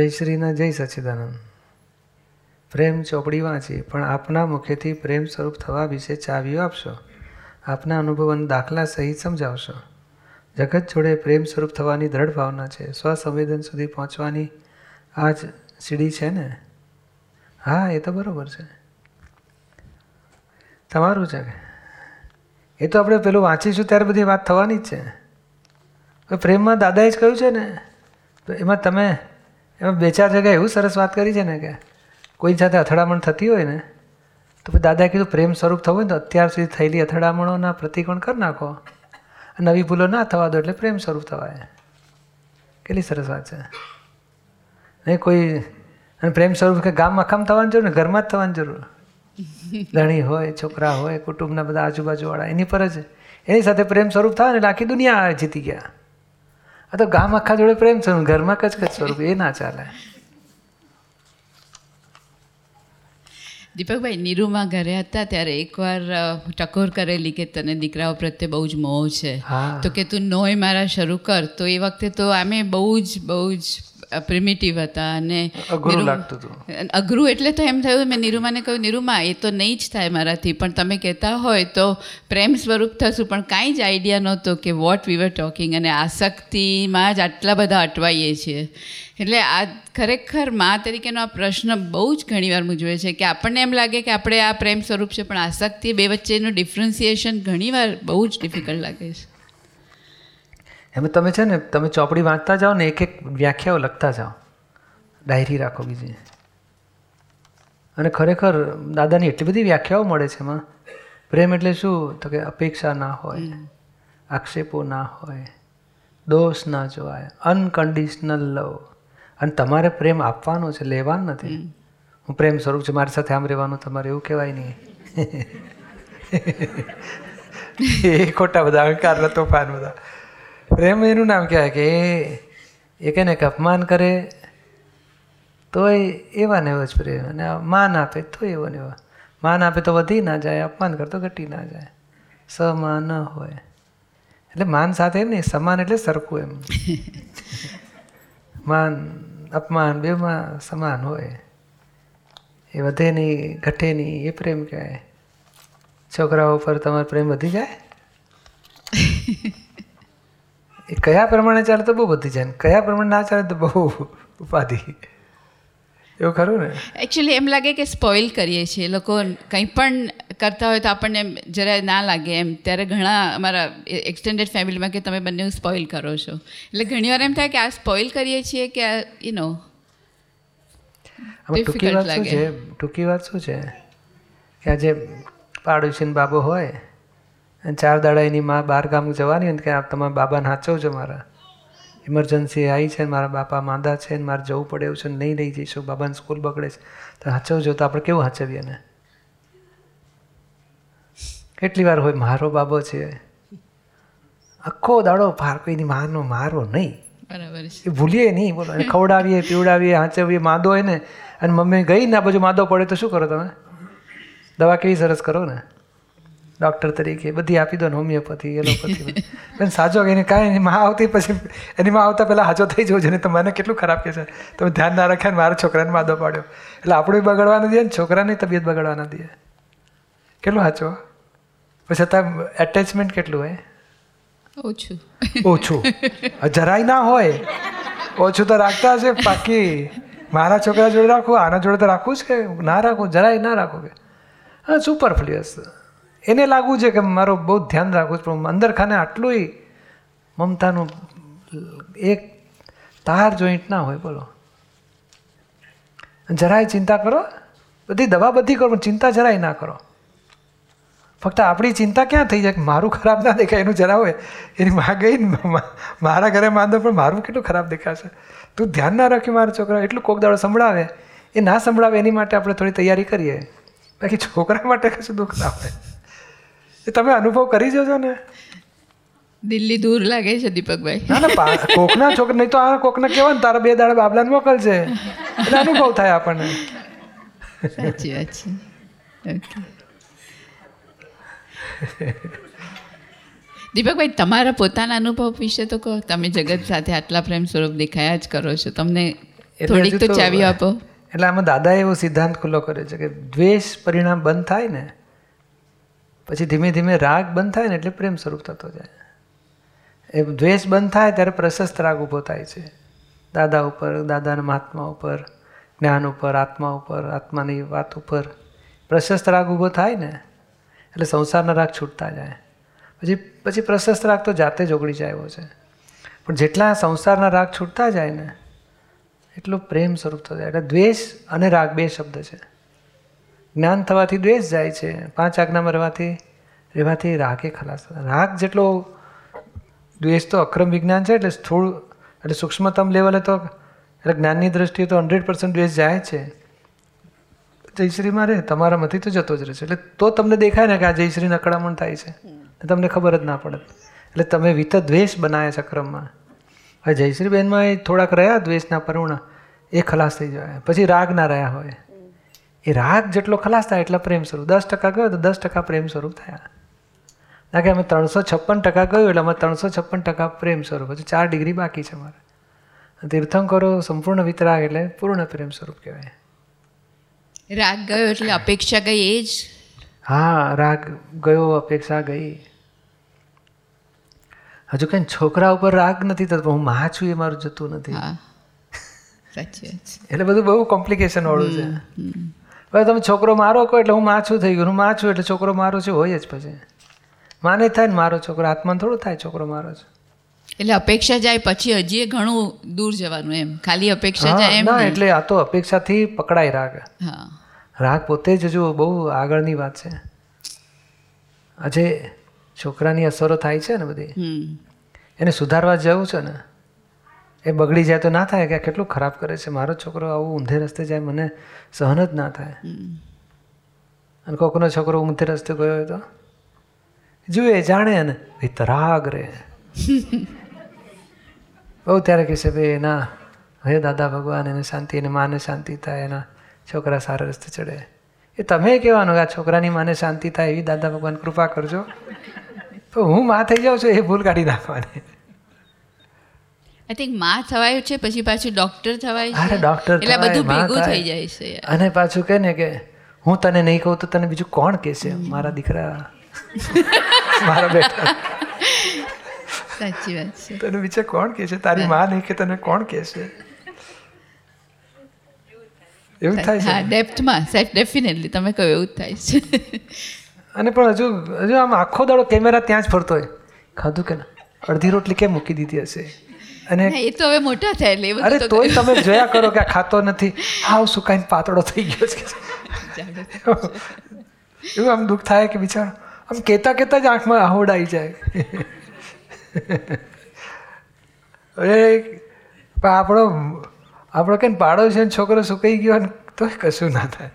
જય શ્રીના જય સચ્ચિદાનંદ પ્રેમ ચોપડી વાંચી, પણ આપના મુખેથી પ્રેમ સ્વરૂપ થવા વિશે ચાવીઓ આપશો? આપના અનુભવ અને દાખલા સહિત સમજાવશો? જગત જોડે પ્રેમ સ્વરૂપ થવાની દ્રઢ ભાવના છે. સ્વસંવેદન સુધી પહોંચવાની આ જ સીડી છે ને? હા, એ તો બરાબર છે. તમારું છે એ તો આપણે પેલું વાંચીશું ત્યારે બધી વાત થવાની જ છે. પ્રેમમાં દાદાએ જ કહ્યું છે ને? તો એમાં તમે એમાં બે ચાર જગ્યાએ એવું સરસ વાત કરી છે ને કે કોઈ સાથે અથડામણ થતી હોય ને, તો પછી દાદાએ કીધું પ્રેમ સ્વરૂપ થવું હોય ને તો અત્યાર સુધી થયેલી અથડામણોના પ્રતિકોણ કરી નાખો. નવી ભૂલો ના થવા દો એટલે પ્રેમ સ્વરૂપ થવાય. કેટલી સરસ વાત છે. નહીં કોઈ, અને પ્રેમ સ્વરૂપ કે ગામમાં આખામ થવાની જરૂર ને ઘરમાં જ થવાની જરૂર. ધણી હોય, છોકરા હોય, કુટુંબના બધા આજુબાજુવાળા, એની પર જ. એની સાથે પ્રેમ સ્વરૂપ થાય ને આખી દુનિયા જીતી ગયા. આ તો ગામ આખા જોડે પ્રેમ છે ઘરમાં કચકચ સ્વરૂપ એ ના ચાલે. દીપકભાઈ નીરુમાં ઘરે હતા ત્યારે એકવાર ટકોર કરેલી કે તને દીકરાઓ પ્રત્યે બહુ જ મોહ છે. તો કે તું નોય મારા શરૂ કર તો એ વખતે તો આમે બહુ જ બહુ જ પ્રિમિટિવ હતા અને અઘરું લાગતું હતું. અઘરું એટલે તો એમ થયું મેં નિરૂમાને કહ્યું નિરૂમા એ તો નહીં જ થાય મારાથી પણ તમે કહેતા હોય તો પ્રેમ સ્વરૂપ થશું પણ કાંઈ જ આઈડિયા નહોતો કે વોટ વી વર ટોકિંગ અને આસક્તિમાં જ આટલા બધા અટવાઈએ છીએ. એટલે આ ખરેખર મા તરીકેનો આ પ્રશ્ન બહુ જ ઘણીવાર મૂંઝવે છે કે આપણને એમ લાગે કે આપણે આ પ્રેમ સ્વરૂપ છે પણ આસક્તિ બે વચ્ચેનું ડિફરન્સિએશન ઘણીવાર બહુ જ ડિફિકલ્ટ લાગે છે. એમાં તમે છે ને તમે ચોપડી વાંચતા જાઓ ને એક એક વ્યાખ્યાઓ લખતા જાઓ. ડાયરી રાખો બીજી. અને ખરેખર દાદાની એટલી બધી વ્યાખ્યાઓ મળે છે એમાં. પ્રેમ એટલે શું? તો કે અપેક્ષા ના હોય આક્ષેપો ના હોય દોષ ના જોવાય અનકન્ડિશનલ લવ અને તમારે પ્રેમ આપવાનો છે લેવાનો નથી. હું પ્રેમ સ્વરૂપ છે મારી સાથે આમ રહેવાનું તમારે એવું કહેવાય નહીં. એ ખોટા બધા અહંકાર તોફાન બધા. પ્રેમ એનું નામ કહેવાય કે એ એ કહે ને કે અપમાન કરે તોય એવા ને એવો જ પ્રેમ. અને માન આપે તો એવો ને એવો. માન આપે તો વધી ના જાય અપમાન કરતો ઘટી ના જાય. સમાન હોય. એટલે માન સાથે એમ નહીં સમાન એટલે સરખું એમ. માન અપમાન બેમાં સમાન હોય. એ વધે નહીં ઘટે નહીં એ પ્રેમ કહેવાય. છોકરાઓ પર તમારો પ્રેમ વધી જાય? એ કયા પ્રમાણે ચાલે તો બહુ બધી જાય કયા પ્રમાણે ના ચાલે તો બહુ ઉપાધિ. એવું ખરું ને? એકચ્યુઅલી એમ લાગે કે સ્પોઇલ કરીએ છીએ. લોકો કંઈ પણ કરતા હોય તો આપણને જરા ના લાગે એમ. ત્યારે ઘણા અમારા એક્સટેન્ડેડ ફેમિલીમાં કે તમે બંને સ્પોઇલ કરો છો. એટલે ઘણીવાર એમ થાય કે આ સ્પોઇલ કરીએ છીએ કે આ યુ નો ટૂંકી વાત શું લાગે. છે? ટૂંકી વાત શું છે? કે આજે પાડોશી બાબો હોય અને ચાર દાડા એની માં બહાર ગામ જવાની હોય ને કે આ તમારા બાબાને સાચવજો મારા. ઇમરજન્સી આવી છે ને મારા બાપા માંદા છે ને મારે જવું પડે એવું છે ને નહીં લઈ જઈશું. બાબાને સ્કૂલ બગડે છે. તો સાચવજો તો આપણે કેવું સાચવીએ ને કેટલી વાર હોય મારો બાબો છે. આખો દાડો ફારકો એની માનો મારો નહીં. બરાબર એ ભૂલીએ નહીં બોલો. ખવડાવીએ પીવડાવીએ હાંચવીએ માદો હોય ને અને મમ્મી ગઈ ને આ બાજુ માદો પડે તો શું કરો તમે? દવા કેવી સરસ કરો ને? ડૉક્ટર તરીકે બધી આપી દો ને હોમિયોપેથી એલોપેથી પણ સાચો એને કાંઈ એની માં આવતી પછી એની માં આવતા પહેલાં હાજો થઈ જવું છે ને તો મને કેટલું ખરાબ કહે છે તમે ધ્યાન ના રાખ્યા ને મારા છોકરાને માદો પાડ્યો. એટલે આપણું બગડવા ન દે ને છોકરાની તબિયત બગડવા ન દે. કેટલું સાચો પછી છતાં એટેચમેન્ટ કેટલું હોય ઓછું. ઓછું. જરાય ના હોય. ઓછું તો રાખતા હશે બાકી. મારા છોકરા જોડે રાખવું આના જોડે તો રાખવું જ કે? ના રાખવું જરાય ના રાખવું કે. હા સુપરફ્લુઅસ એને લાગવું છે કે મારો બહુ ધ્યાન રાખવું છે, પણ અંદર ખાને આટલું મમતાનું એક તાર જોઈન્ટ ના હોય, બોલો. જરાય ચિંતા કરો, બધી દવા બધી કરો, પણ ચિંતા જરાય ના કરો. ફક્ત આપણી ચિંતા ક્યાં થઈ જાય કે મારું ખરાબ ના દેખાય, એનું જરા હોય. એની માં ગઈ મારા ઘરે માંદો, પણ મારું કેટલું ખરાબ દેખાશે? તું ધ્યાન ના રાખ્યું મારા છોકરા એટલું કોક દાડો સંભળાવે. એ ના સંભળાવે, એની માટે આપણે થોડી તૈયારી કરીએ. બાકી છોકરા માટે કશું દુઃખ ના હોય. એ તમે અનુભવ કરી જજો ને. દિલ્હી દૂર લાગે છે દીપકભાઈ. ના ના કોકના છોકરા નહીં તો આ કોકના કેવા ને તારા બે દાડા બાબલાને મોકલશે એટલે અનુભવ થાય આપણને. સાચી વાત છે. ઓકે દીપકભાઈ તમારા પોતાના અનુભવ વિશે તો કહો. તમે જગત સાથે આટલા પ્રેમ સ્વરૂપ દેખાયા જ કરો છો. તમને થોડીક તો ચાવી આપો. એટલે આમાં દાદાએ એવો સિદ્ધાંત ખુલ્લો કર્યો છે કે દ્વેષ પરિણામ બંધ થાય ને પછી ધીમે ધીમે રાગ બંધ થાય ને એટલે પ્રેમ સ્વરૂપ થતો જાય. એ દ્વેષ બંધ થાય ત્યારે પ્રશસ્ત રાગ ઊભો થાય છે. દાદા ઉપર, દાદાના મહાત્મા ઉપર, જ્ઞાન ઉપર, આત્મા ઉપર, આત્માની વાત ઉપર પ્રશસ્ત રાગ ઊભો થાય ને એટલે સંસારના રાગ છૂટતા જાય. પછી પછી પ્રશસ્ત રાગ તો જાતે જ ઓગળી જાય એવો છે. પણ જેટલા સંસારના રાગ છૂટતા જાય ને એટલો પ્રેમ સ્વરૂપ થતો જાય. એટલે દ્વેષ અને રાગ બે શબ્દ છે. જ્ઞાન થવાથી દ્વેષ જાય છે. પાંચ આજ્ઞામાં રહેવાથી રહેવાથી રાગે ખલાસ. રાગ જેટલો દ્વેષ તો અક્રમ વિજ્ઞાન છે એટલે સ્થૂળ એટલે સૂક્ષ્મતમ લેવલે તો એટલે જ્ઞાનની દ્રષ્ટિએ તો હંડ્રેડ પર્સન્ટ દ્વેષ જાય છે. જયશ્રીમાં રહે તમારામાંથી તો જતો જ રહેશે. એટલે તો તમને દેખાય ને કે આ જયશ્રી નકડામણ થાય છે. તમને ખબર જ ના પડે. એટલે તમે વિત દ્વેષ બનાવ્યા છે અક્રમમાં. હવે જયશ્રીબેનમાં એ થોડાક રહ્યા દ્વેષના પરુણ એ ખલાસ થઈ જાય પછી રાગ ના રહ્યા હોય. એ રાગ જેટલો ખલાસ થાય એટલા પ્રેમ સ્વરૂપ. દસ ટકા ગયો તો દસ ટકા પ્રેમ સ્વરૂપ થયા. ના કે અમે ત્રણસો છપ્પન ટકા ગયું એટલે અમે ત્રણસો છપ્પન ટકા પ્રેમ સ્વરૂપ. હજુ ચાર ડિગ્રી બાકી છે અમારે તીર્થંકરો સંપૂર્ણ વિતરાગ એટલે પૂર્ણ પ્રેમ સ્વરૂપ કહેવાય. રાગ ગયો એટલે અપેક્ષા ગઈ એ જ? હા રાગ ગયો અપેક્ષા ગઈ. હજુ કંઈ છોકરા ઉપર રાગ નથી થતો હું માં છું એ મારું જતું નથી. હા. સાચી વાત છે. એટલે બધું બહુ કોમ્પ્લિકેશન વાળું છે. હવે તમે છોકરો મારો કહો એટલે હું માછું થઈ ગયું. હું માછું એટલે છોકરો મારો છે હોય જ પછી. માને થાય ને મારો છોકરો. આત્માને થોડું થાય છોકરો મારો છે. એટલે અપેક્ષા જાય પછી હજી ઘણું દૂર જવાનું એમ. ખાલી અપેક્ષા જાય એમ ના એટલે આ તો અપેક્ષાથી પકડાય રાગ. હા. રાગ પોતે જ હજુ બહુ આગળની વાત છે. આજે છોકરાની અસરો થાય છે ને બધી. એને સુધારવા જવું છે ને? એ બગડી જાય તો ના થાય કે આ કેટલું ખરાબ કરે છે. મારો છોકરો આવું ઊંધે રસ્તે જાય મને સહન જ ના થાય. અને કોકનો છોકરો ઊંધે રસ્તે ગયો હોય તો? જુએ જાણે ને તરાગ રે. બહુ ત્યારે કહેશે ભાઈ એના હે દાદા ભગવાન એને શાંતિ એને માને શાંતિ થાય એના છોકરા સારા રસ્તે ચડે. એ તમે કહેવાનું કે આ છોકરાની માને શાંતિ થાય એવી દાદા ભગવાન કૃપા કરજો. તો હું માં થઈ જાઉં છું એ ભૂલ કાઢી નાખવાની. આઈ થિંકમાં થવાયું છે પછી પાછું ડોક્ટર થવાય અરે છે. ડૉક્ટર એટલે બધું ભેગું થઈ જાય છે અને પાછું કહે ને કે હું તને નહીં કહું તો તને બીજું કોણ કહેશે? મારા દીકરા. મારા બેટા. સાચી વાત છે. તને બીજે કોણ કહેશે? તારી માં નહીં કે તને કોણ કહેશે? એવું થાય હા છે ડેપ્થમાં સાહેબ ડેફિનેટલી તમે કહો એવું થાય છે. અને પણ હજુ હજુ આમ આખો દાડો કેમેરા ત્યાં જ ફરતો હોય. ખાધું કે ના? અડધી રોટલી કેમ મૂકી દીધી હશે? અને એ તો હવે મોટા થાય એટલે અરે તોય તમે જોયા કરો કે આ ખાતો નથી. હાવ સુકાઈને પાતળો થઈ ગયો છે? એવું આમ દુઃખ થાય કે બિચારો આમ કહેતા કહેતા જ આંખમાં આહોડ આવી જાય. અરે આપણો આપણો કે પાડો છે ને છોકરો સુકાઈ ગયો ને તોય કશું ના થાય.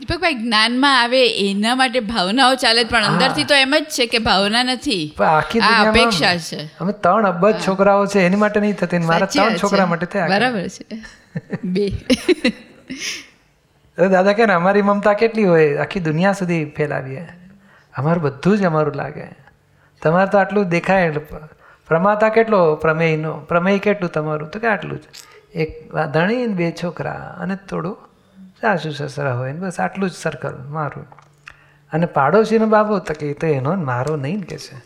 દીપકભાઈ જ્ઞાનમાં આવે એના માટે ભાવનાઓ ચાલે પણ અંદરથી તો એમ જ છે કે ભાવના નથી. પણ આખી અપેક્ષા છે. અમે ત્રણ અબજ છોકરાઓ છે એની માટે નહીં થતી મારા ત્રણ છોકરા માટે થયા બરાબર છે. બે. અરે દાદા કે ને અમારી મમતા કેટલી હોય? આખી દુનિયા સુધી ફેલાવીએ. અમારું બધું જ અમારું લાગે. તમારે તો આટલું દેખાય પ્રમાતા કેટલો? પ્રમેયનો. પ્રમેય કેટલું તમારું? તો કે આટલું જ. એક ધણી બે છોકરા અને થોડું સાસુ સસરા હોય ને બસ આટલું જ સર્કલ મારું. અને પાડોશીનો બાબો તો કે તો એનો મારો નહીં કે છે.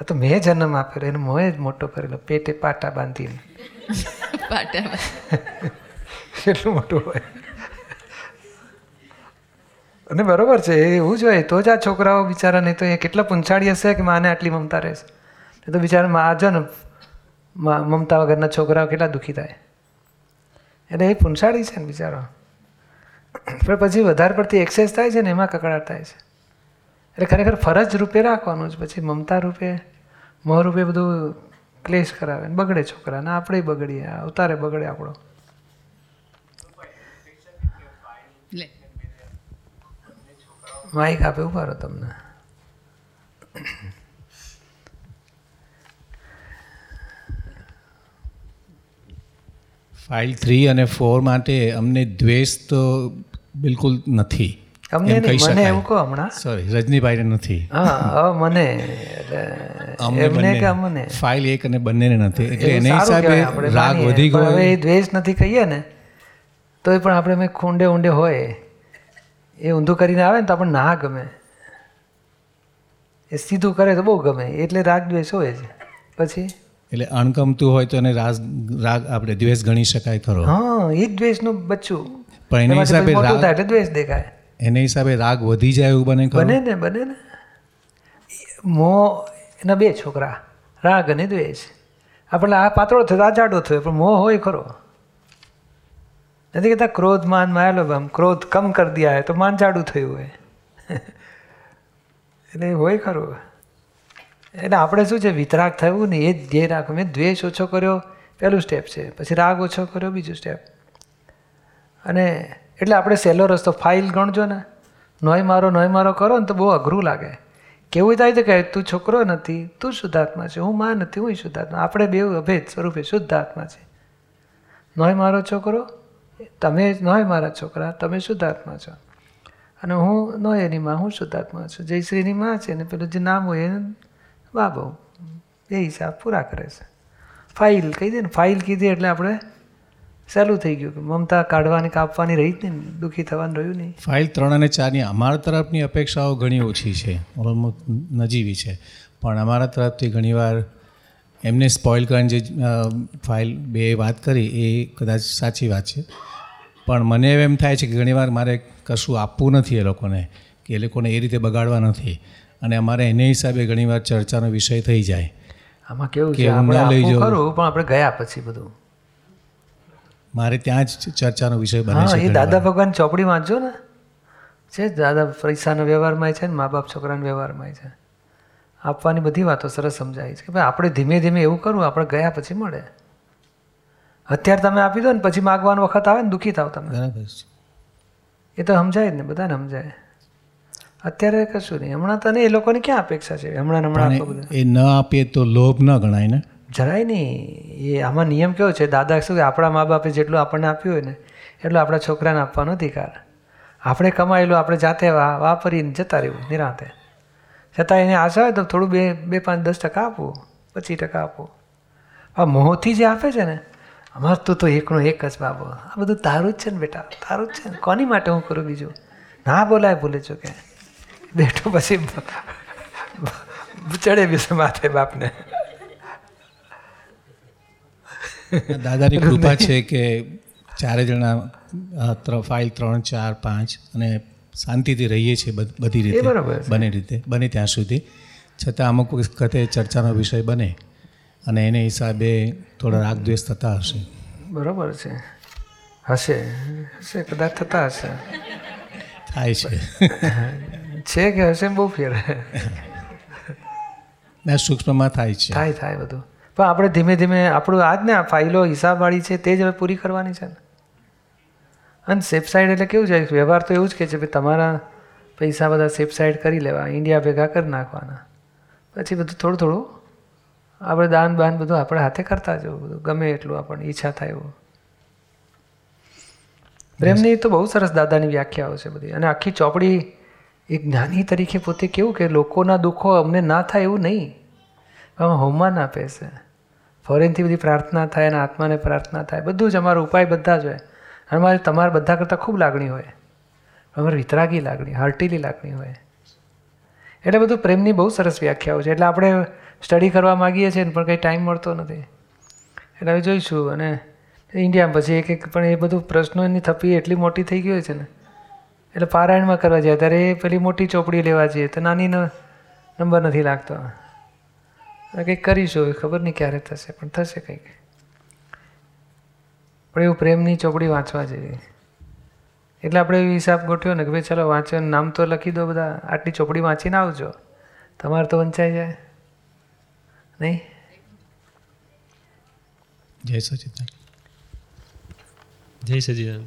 આ તો મેં જન્મ આપેલો એને મોએ જ મોટો કરેલો પેટે પાટા બાંધીને. પાટા એટલું મોટું હોય. અને બરોબર છે એ એવું જ હોય તો જ આ છોકરાઓ બિચારા નહીં તો એ કેટલા પૂંછાડી હશે કે માને આટલી મમતા રહેશે એ તો બિચારા મા જો ને મમતા વગરના છોકરાઓ કેટલા દુઃખી થાય. એટલે એ પૂંછાડી છે ને બિચારો. પણ પછી વધારે પડતી એક્સેસ થાય છે ને એમાં કકડાટ થાય છે. એટલે ખરેખર ફરજ રૂપે રાખવાનું જ. પછી મમતા રૂપે મોહ રૂપે બધું ક્લેશ કરાવે ને બગડે છોકરાને આપણે બગડીએ અવતારે બગડે આપણો. માઇક આપે ઊભા રહો તમને. ફાઇલ થ્રી અને ફોર માટે અમને દ્વેષ તો બિલકુલ નથી. એમ નહીં, મને. એવું કહો હમણાં. સોરી રજનીભાઈને નથી. હા મને એમને કે મને ફાઇલ એક અને બંનેને નથી. એટલે એને હિસાબે રાગ વધી ગયો હવે એ દ્વેષ નથી કહીએ ને તોય પણ આપણે મેં ખૂંડે ઊંડે હોય એ ઊંધું કરીને આવે ને તો આપણને ના ગમે. એ સીધું કરે તો બહુ ગમે એટલે રાગ દ્વેષ હોય છે પછી? એટલે અણગમતું હોય તો એને રાગ રાગ આપણે દ્વેષ ગણી શકાય ખરો. હા એ જ દ્વેષનું બચ્ચું. પણ એના હિસાબે મોટું રાગ થાય એટલે દ્વેષ દેખાય. એના હિસાબે રાગ વધી જાય એવું બને બને ને બને ને. મો એના બે છોકરા. રાગ અને દ્વેષ. આપણે આ પાતળો થયો આ જાડો થયો પણ મોહ હોય ખરો. નથી કહેતા ક્રોધ માન માયેલો આમ ક્રોધ કમ કર દિયા તો માન જાડું થયું હોય એટલે હોય ખરું. એટલે આપણે શું છે વિતરાગ થયું ને એ જ ધ્યેય રાખવું. મેં દ્વેષ ઓછો કર્યો પહેલું સ્ટેપ છે. પછી રાગ ઓછો કર્યો બીજું સ્ટેપ અને એટલે આપણે સહેલો રસ્તો ફાઇલ ગણજો ને. નોય મારો નોય મારો કરો ને તો બહુ અઘરું લાગે. કેવું થાય છે કે તું છોકરો નથી, તું શુદ્ધાત્મા છે, હું માં નથી હું શુદ્ધાત્મા. આપણે બે અભેદ સ્વરૂપે શુદ્ધાત્મા છે. નોય મારો છોકરો, તમે નોય મારા છોકરા, તમે શુદ્ધાત્મા છો. અને હું નોય એની માં, હું શુદ્ધાત્મા છું. જયશ્રીની માં છે ને પેલું જે નામ હોય એને બાબો એ હિસાબ પૂરા કરે છે. ફાઇલ કહી દે ને, ફાઇલ કીધી એટલે આપણે સહેલું થઈ ગયું કે મમતા કાઢવાની કાપવાની રહી જ નહીં ને, દુઃખી થવાનું રહ્યું નહીં. ફાઇલ ત્રણ અને ચારની અમારા તરફની અપેક્ષાઓ ઘણી ઓછી છે ઓલમોસ્ટ નજીવી છે. પણ અમારા તરફથી ઘણીવાર એમને સ્પોઇલ કરવાની જે ફાઇલ બે વાત કરી એ કદાચ સાચી વાત છે. પણ મને એમ થાય છે કે ઘણીવાર મારે કશું આપવું નથી એ લોકોને કે એ લોકોને એ રીતે બગાડવા નથી. અને અમારે એને હિસાબે ઘણીવાર ચર્ચાનો વિષય થઈ જાય. આમાં કેવું કે છે? આપણે. ખરું પણ આપણે ગયા પછી બધું. મારે ત્યાં જ ચર્ચાનો વિષય બને છે એ દાદા ભગવાન ચોપડી વાંચજો ને. છે જ દાદા પૈસાના વ્યવહારમાં છે ને મા બાપ છોકરાના વ્યવહારમાં છે. આપવાની બધી વાતો સરસ સમજાય છે કે ભાઈ આપણે ધીમે ધીમે એવું કરવું આપણે ગયા પછી મળે. અત્યારે તમે આપી દો ને પછી માગવાનો વખત આવે ને દુઃખી થાવ તમે. એ તો સમજાય જ ને બધાને સમજાય. અત્યારે કશું નહીં. હમણાં તને એ લોકોની ક્યાં અપેક્ષા છે? હમણાં હમણાં એ ન આપીએ તો લોભ ન ગણાય ને. જરાય નહીં. એ આમાં નિયમ કેવો છે? દાદા શું કે આપણા મા બાપે જેટલું આપણને આપ્યું હોય ને, એટલું આપણા છોકરાને આપવાનો અધિકાર. આપણે કમાયેલું, આપણે જાતે વાપરીને જતા રહેવું, નિરાંતે. છતાં એને આશા હોય તો થોડું બે બે પાંચ, દસ ટકા આપવું, પચીસ ટકા આપવું. આ મોહથી જે આપે છે ને, અમાર તું તો એકનો એક જ બાબો. આ બધું તારું જ છે ને બેટા, તારું જ છે ને. કોની માટે હું કરું બીજું? ના બોલાય ભૂલે છો કે? બેઠો પછી ચડે બીજું માથે બાપને. દાદાની કૃપા છે કે ચારે જણા ફાઇલ ત્રણ ચાર પાંચ અને શાંતિથી રહીએ છીએ બધ- રીતે. બને રીતે બને ત્યાં સુધી. છતાં અમુક વખતે ચર્ચાનો વિષય બને અને એને હિસાબે થોડા રાગ દ્વેષ થતા હશે. બરાબર છે. હશે હશે કદાચ થતા હશે. થાય છે. છે કે હશે બહુ ફેર. ના સૂક્ષ્મમાં થાય છે. થાય થાય બધું. પણ આપણે ધીમે ધીમે આપણું આ જ ને, આ ફાઇલો હિસાબવાળી છે તે જ હવે પૂરી કરવાની છે ને. અને સેફ સાઈડ એટલે કેવું છે, વ્યવહાર તો એવું જ કે છે કે તમારા પૈસા બધા સેફ સાઈડ કરી લેવા ઇન્ડિયા ભેગા કરી નાખવાના. પછી બધું થોડું થોડું આપણે દાન બાન બધું આપણે હાથે કરતા જવું, બધું ગમે એટલું આપણને ઈચ્છા થાય એવું. પ્રેમની તો બહુ સરસ દાદાની વ્યાખ્યાઓ છે બધી. અને આખી ચોપડી એક જ્ઞાની તરીકે પોતે કેવું કે લોકોના દુઃખો અમને ના થાય એવું નહીં. આમાં હોમમાં ના પેસે. ફોરેનથી બધી પ્રાર્થના થાય અને આત્માને પ્રાર્થના થાય. બધું જ અમારો ઉપાય બધા જ હોય. અને મારે તમારા બધા કરતાં ખૂબ લાગણી હોય. અમારે વિતરાગી લાગણી હર્ટીલી લાગણી હોય. એટલે બધું પ્રેમની બહુ સરસ વ્યાખ્યાઓ છે. એટલે આપણે સ્ટડી કરવા માગીએ છીએ પણ કંઈ ટાઈમ મળતો નથી. એટલે હવે જોઈશું અને ઇન્ડિયામાં પછી એક એક પણ એ બધું પ્રશ્નોની થપી એટલી મોટી થઈ ગઈ છે ને. એટલે પારાયણમાં કરવા જાય ત્યારે એ પેલી મોટી ચોપડી લેવા જઈએ. તો નાની નંબર નથી લાગતો. કંઈક કરીશું હવે ખબર નહીં ક્યારે થશે પણ થશે કંઈક. પણ એવું પ્રેમની ચોપડી વાંચવા જેવી. એટલે આપણે એવો હિસાબ ગોઠવ્યો ને કે ભાઈ ચાલો વાંચો નામ તો લખી દો બધા આટલી ચોપડી વાંચીને આવજો. તમારે તો વંચાઈ જાય. નહીં? જય સચિદાન જય સચિદાન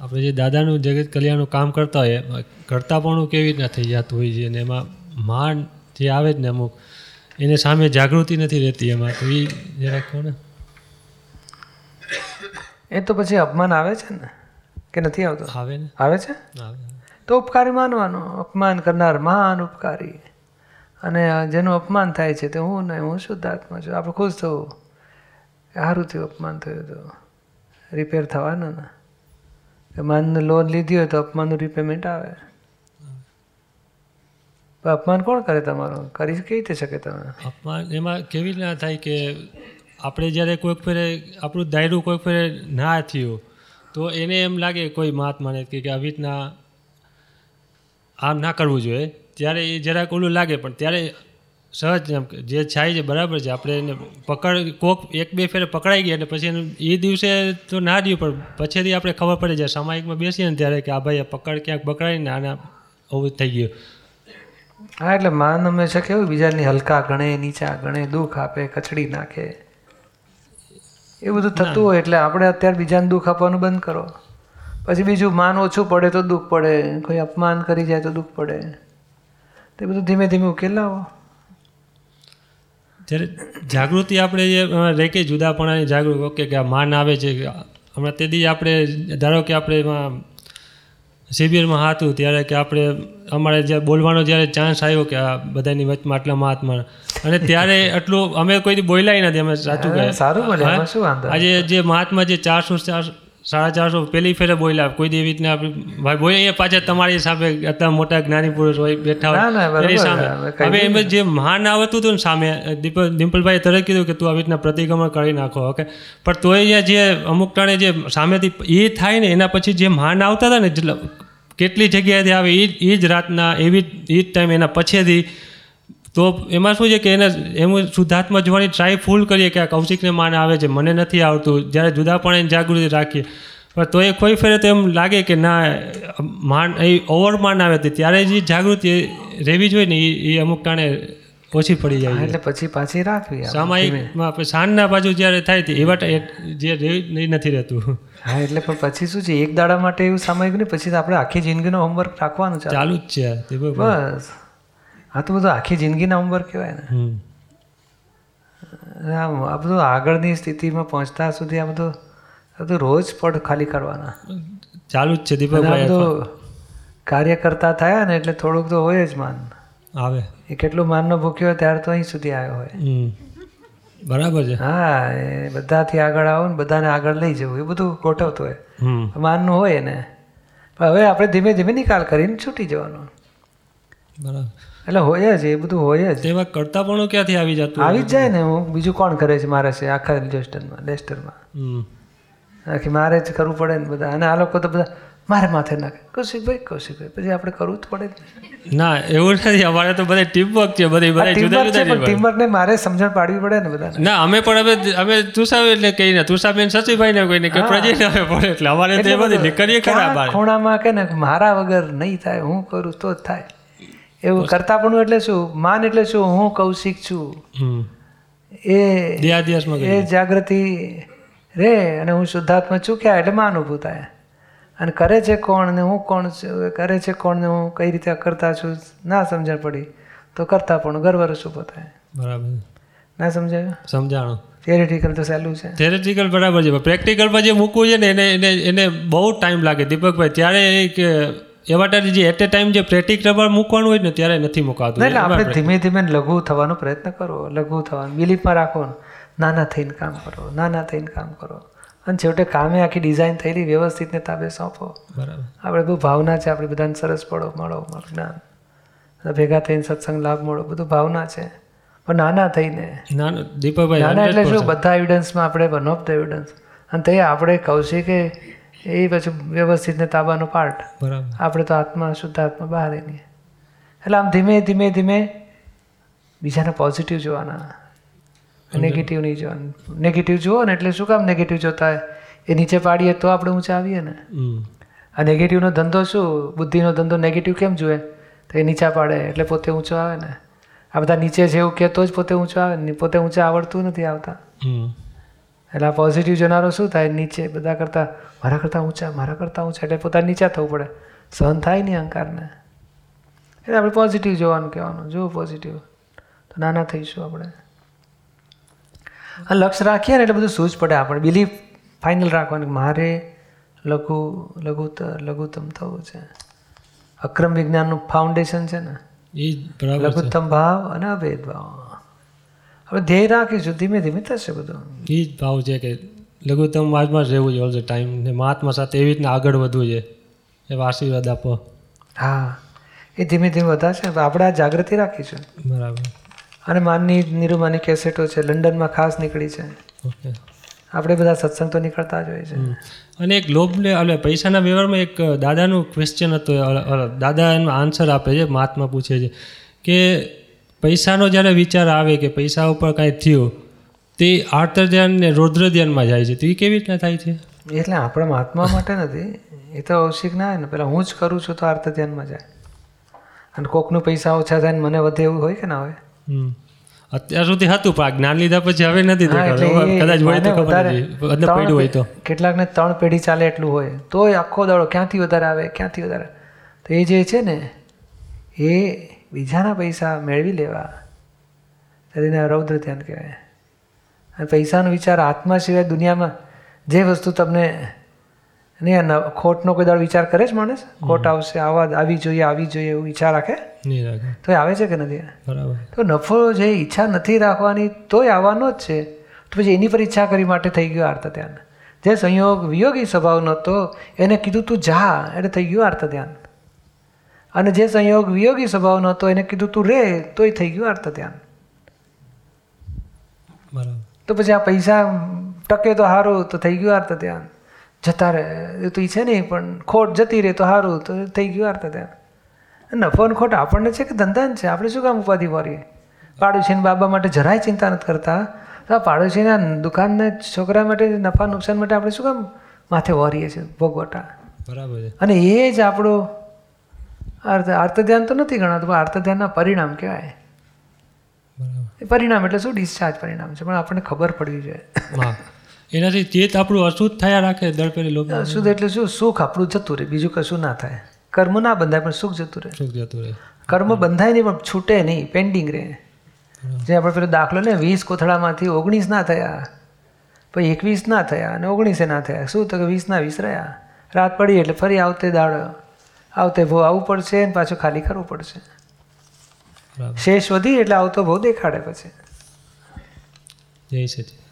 આપણે જે દાદાનું જગત કલ્યાણનું કામ કરતા હોય પણ કેવી રીતના થઈ જતું હોય છે અને એમાં માન જે આવે જ ને અમુક એને સામે જાગૃતિ નથી રહેતી એમાં. તો એ જરાક કહો ને. એ તો પછી અપમાન આવે છે ને? કે નથી આવતો? આવે ને. આવે છે? તો ઉપકારી માનવાનો. અપમાન કરનાર મહાન ઉપકારી. અને જેનું અપમાન થાય છે તે હું નહીં હું શુદ્ધાત્મા છું. આપણે ખુશ થવું. સારું થયું અપમાન થયું તો. રિપેર થવાનું ને. માનને લોન લીધી હોય તો અપમાનનું રિપેમેન્ટ આવે. અપમાન કોણ કરે તમારું? કરી કેવી રીતે શકે તમે? અપમાન એમાં કેવી રીતના થાય કે આપણે જ્યારે કોઈક ફેરે આપણું દાયરું કોઈક ફેરે ના થયું, તો એને એમ લાગે કોઈ મહાત્માને કે આવી રીતના આમ ના કરવું જોઈએ. ત્યારે એ જરાક ઓલું લાગે, પણ ત્યારે સહજ જે છાય છે, બરાબર છે. આપણે એને પકડ, કોક એક બે ફેરે પકડાઈ ગયા અને પછી એને એ દિવસે તો ના રહ્યું, પણ પછીથી આપણે ખબર પડે જ્યારે સામાયિકમાં બેસીએ ને ત્યારે કે આ ભાઈ પકડ ક્યાંક પકડાઈને આના આવું થઈ ગયું. હા એટલે માન હંમેશા કેવું બીજાની હલકા ગણે નીચા ગણે દુઃખ આપે કચડી નાખે. એ બધું થતું હોય એટલે આપણે અત્યારે બીજાને દુઃખ આપવાનું બંધ કરો. પછી બીજું માન ઓછું પડે તો દુઃખ પડે. કોઈ અપમાન કરી જાય તો દુઃખ પડે. તે બધું ધીમે ધીમે ઉકેલ લાવો. જ્યારે જાગૃતિ આપણે જે અ, કે જુદાપણાની જાગૃતિ ઓકે કે આ માન આવે છે હમણાં તે દી આપણે ધારો કે આપણે એમાં શિબિરમાં હતું ત્યારે કે આપણે અમારે જ્યારે બોલવાનો જ્યારે ચાન્સ આવ્યો કે આ બધાની વચમાં આટલા મહાત્મા. અને ત્યારે એટલું અમે કોઈ બોલાય નથી અમે સાચું કહે. સારું? આજે જે મહાત્મા જે ચારસો ચારસો સાડા ચારસો પેલી ફેરે બોલ્યા કોઈ દી એવી રીતના ભાઈ બોલે અહીંયા પાછા તમારી સામે અત્યારે મોટા જ્ઞાની પુરુષ હોય બેઠા હોય એની સામે. હવે એમ જે મહાન આવતું હતું ને સામે દીપ ડિમ્પલભાઈ તરત કીધું કે તું આવી રીતના પ્રતિક્રમણ કરી નાખો ઓકે? પણ તોય અહીંયા જે અમુક ટાણે જે સામેથી એ થાય ને એના પછી જે મહાન આવતા હતા ને કેટલી જગ્યાએથી આવે એ જ- એ જ રાતના એવી જ- એ જ ટાઈમ એના પછીથી તો એમાં શું છે કે એને એમ શુદ્ધાત્મા જોવાની ટ્રાય ફૂલ કરીએ કે આ કૌશિકને માન આવે છે મને નથી આવતું જ્યારે જુદાપણે જાગૃતિ રાખીએ. પણ તો એ કોઈ ફેરે તો એમ લાગે કે ના માન એ ઓવર માન આવે તે ત્યારે જે જાગૃતિ રહેવી જોઈએ ને એ અમુક કારણે ઓછી પડી જાય એટલે પછી પાછી રાખવી. સામાયિકમાં આપણે સાંજના બાજુ જ્યારે થાય તે એવા જે નથી રહેતું. હા એટલે પણ પછી શું છે એક દાડા માટે એવું સામાયિક નહીં પછી આપણે આખી જિંદગીનો હોમવર્ક રાખવાનું ચાલુ. જ છે બસ. આ તો બધું આખી જિંદગીના હોમવર્ક કહેવાય ને. આમ આ બધું આગળની સ્થિતિમાં પહોંચતા સુધી આ બધું આ બધું રોજ પડ ખાલી કરવાના. ચાલુ જ છે દીપકભાઈ કાર્ય કરતા થયા ને એટલે થોડુંક તો હોય જ માન. આવે. એ કેટલું માનનો ભૂખ્યો હોય ત્યારે તો અહીં સુધી આવ્યો હોય. બરાબર છે. હા એ બધાથી આગળ આવો ને બધાને આગળ લઈ જવું એ બધું ગોઠવતું હોય. માનનું હોય ને પણ હવે આપણે ધીમે ધીમે નિકાલ કરીને છૂટી જવાનો. બરાબર. એટલે હોય જ એ બધું હોય જ. એમાં કરતા પણ ક્યાંથી આવી જતું આવી જ જાય ને હું. બીજું કોણ કરે છે મારે છે? આખા ડેસ્ટરમાં હમ. આખી મારે જ કરવું પડે ને બધા. અને આ લોકો તો બધા મારે માથે નાખે. કૌશિકભાઈ કૌશિકભાઈ પછી આપણે કરવું જ પડે ના. એવું નથી. અમારે તો બધા ટીમવર્ક છે બધી બધા જુદા ને જુદા ટીમવર્કને મારે સમજણ પાડવી પડે ને બધા ના અમે પણ હવે અમે તુષાવ એટલે કહીને તુષાબેન સચિભાઈ ને કોઈને કે પ્રજેશ અમે પડે એટલે અમારે તે બધી નીકળીએ ખરા ખૂણામાં કે ને મારા વગર નહીં થાય હું કરું તો જ થાય. એવું કરતા પણ એટલે શું? માન એટલે શું? હું કૌશિક છું. એ એ જાગૃતિ રે અને હું શુદ્ધાત્મા ચૂક્યા એટલે માન ઊભું થાય. અને કરે છે કોણ ને હું કોણ છું? કરે છે કોણ ને હું કઈ રીતે કરતા છું? ના સમજણ પડી. તો કરતા પણ ગર્વ ઊભો થાય. બરાબર. ના સમજાયું? સમજાણું. થિયરેટિકલ તો સહેલું છે. થિયરેટિકલ બરાબર છે પ્રેક્ટિકલમાં જે મૂકવું છે ને એને એને એને બહુ ટાઈમ લાગે. દીપકભાઈ ત્યારે એ એવા જે એટ એ ટાઈમ જે પ્રેક્ટિકલ મૂકવાનું હોય ને ત્યારે નથી મુકાતું. એટલે આપણે ધીમે ધીમે લઘુ થવાનો પ્રયત્ન કરો લઘુ થવાનો. બિલીફમાં રાખો નાના થઈને કામ કરો નાના થઈને કામ કરો. અને છેવટે કામે આખી ડિઝાઇન થયેલી વ્યવસ્થિતને તાબે સોંપો. બરાબર. આપણે બહુ ભાવના છે આપણે બધાને સરસ પડો મળો મળો જ્ઞાન. ભેગા થઈને સત્સંગ લાભ મળો બધું ભાવના છે. પણ નાના થઈને. દીપકભાઈ નાના એટલે શું બધા એવિડન્સમાં આપણે વન ઓફ ધ એવિડન્સ અને તે આપણે કૌશિકે એ પછી વ્યવસ્થિત ને તાબાનો પાર્ટ. બરાબર. આપણે તો આત્મા શુદ્ધ આત્મા બહાર નહીં. એટલે આમ ધીમે ધીમે ધીમે બીજાને પોઝિટિવ જોવાના. નેગેટિવ નહીં જોવાનું. નેગેટિવ જુઓ ને એટલે શું કામ નેગેટિવ જોતા હોય? એ નીચે પાડીએ તો આપણે ઊંચા આવીએ ને. આ નેગેટિવનો ધંધો શું? બુદ્ધિનો ધંધો નેગેટિવ કેમ જુએ? તો એ નીચા પાડે એટલે પોતે ઊંચો આવે ને. આ બધા નીચે જેવું કહેતો જ પોતે ઊંચો આવે ને. પોતે ઊંચા આવડતું નથી આવતા. એટલે આ પોઝિટિવ જનારો શું થાય? નીચે બધા કરતાં મારા કરતાં ઊંચા મારા કરતાં ઊંચા. એટલે પોતાને નીચા થવું પડે. સહન થાય નહીં અહંકારને. એટલે આપણે પોઝિટિવ જોવાનું કહેવાનું. જો પોઝિટિવ તો નાના થઈશું આપણે. આ લક્ષ્ય રાખીએ ને એટલે બધું સૂઝ પડે આપણે બિલીફ ફાઇનલ રાખવાનું મારે લઘુ લઘુતર લઘુત્તમ થવું છે. અક્રમ વિજ્ઞાનનું ફાઉન્ડેશન છે ને. એ લઘુત્તમ ભાવ અને અભેદ ભાવ. હવે ધ્યેય રાખીશું ધીમે ધીમે થશે બધું. એ જ ભાવ છે કે લઘુત્તમ વાજમાં જ રહેવું છે ઓલ ધ ટાઈમ ને મહાત્મા સાથે એવી રીતના આગળ વધવું છે. એવા આશીર્વાદ આપો. હા એ ધીમે ધીમે વધારશે છે આપણે આ જાગૃતિ રાખીશું બરાબર. અને માનની નિરૂમાની કેસેટો છે લંડનમાં ખાસ નીકળી છે. ઓકે. આપણે બધા સત્સંગ તો નીકળતા જ હોય છે. અને એક લોભને એટલે પૈસાના વ્યવહારમાં એક દાદાનું ક્વેશ્ચન હતો દાદા એનો આન્સર આપે છે મહાત્મા પૂછે છે કે પૈસાનો જ્યારે વિચાર આવે કે પૈસા ઉપર કાંઈ થયું તે આર્તર ધ્યાન ને રૌદ્ર ધ્યાનમાં જાય છે. તો એ કેવી રીતના થાય છે? એટલે આપણા મહાત્મા માટે નથી એ તો અવશિક ના હોય ને. પેલા હું જ કરું છું તો આર્તર ધ્યાનમાં જાય. અને કોકનું પૈસા ઓછા થાય ને મને વધે એવું હોય કે ના હોય? હમ. અત્યાર સુધી હતું પણ જ્ઞાન લીધા પછી હવે નથી કદાચ હોય તો કેટલાક ખબર પડ્યું હોય તો. કેટલાકને ત્રણ પેઢી ચાલે એટલું હોય. તોય આખો દાડો ક્યાંથી વધારે આવે ક્યાંથી વધારે? તો એ જે છે ને એ બીજાના પૈસા મેળવી લેવા. ત્યારે એને રૌદ્ર ધ્યાન કહેવાય. અને પૈસાનો વિચાર આત્મા સિવાય દુનિયામાં જે વસ્તુ તમને નહીં ખોટનો કોઈ દાડો વિચાર કરે જ માણસ? ખોટ આવશે આવા આવી જોઈએ આવી જોઈએ એવું વિચાર રાખે? તો આવે છે કે નથી? બરાબર. તો નફો જે ઈચ્છા નથી રાખવાની તોય આવવાનો જ છે. તો પછી એની પર ઈચ્છા કરી માટે થઈ ગયું આર્ત ધ્યાન જે સંયોગ વિયોગી સ્વભાવ નહોતો એને કીધું તું જા એટલે થઈ ગયું આર્ત ધ્યાન અને જે સંયોગ વિયોગી સ્વભાવનો હતો એને કીધું તું રે તોય થઈ ગયું અર્થ ધ્યાન બરાબર. તો પછી આ પૈસા ટકે તો સારું તો થઈ ગયું અર્થ ધ્યાન જતા રહે એ તો છે નહીં પણ ખોટ જતી રહે તો સારું તો થઈ ગયું અર્થ ધ્યાન નફો અને ખોટ આપણને છે કે ધંધા છે? આપણે શું કામ ઉપાધિ વારીએ પાડોશીને બાબા માટે જરાય ચિંતા નથી કરતા. તો આ પાડોશીના દુકાનના છોકરા માટે નફા નુકસાન માટે આપણે શું કામ માથે વારીએ છીએ ભોગવટા? બરાબર અને એ જ આપણો અર્થ આર્ત ધ્યાન તો નથી ગણાતું પણ આર્ત ધ્યાનના પરિણામ કહેવાય. એ પરિણામ એટલે શું? ડિસ્ચાર્જ પરિણામ છે પણ આપણને ખબર પડવી જોઈએ. એનાથી ચેત આપણું અશુદ્ધ થયા રાખે દર પેલી અશુદ્ધ શુદ્ધ એટલે શું? સુખ આપણું જતું રહે બીજું કશું ના થાય. કર્મ ના બંધાય પણ સુખ જતું રહે. સુખ જતું રહે. કર્મ બંધાય નહીં પણ છૂટે નહીં પેન્ડિંગ રહે. જે આપણે પેલો દાખલો ને વીસ કોથળામાંથી ઓગણીસ ના થયા પછી એકવીસ ના થયા અને ઓગણીસે ના થયા. શું? તો કે વીસના વીસ રહ્યા. રાત પડી એટલે ફરી આવતે દાડો. આવતે ભો આવવું પડશે અને પાછું ખાલી કરવું પડશે. શેષ વધી એટલે આવતો ભો દેખાડે પછી. જય સચિન.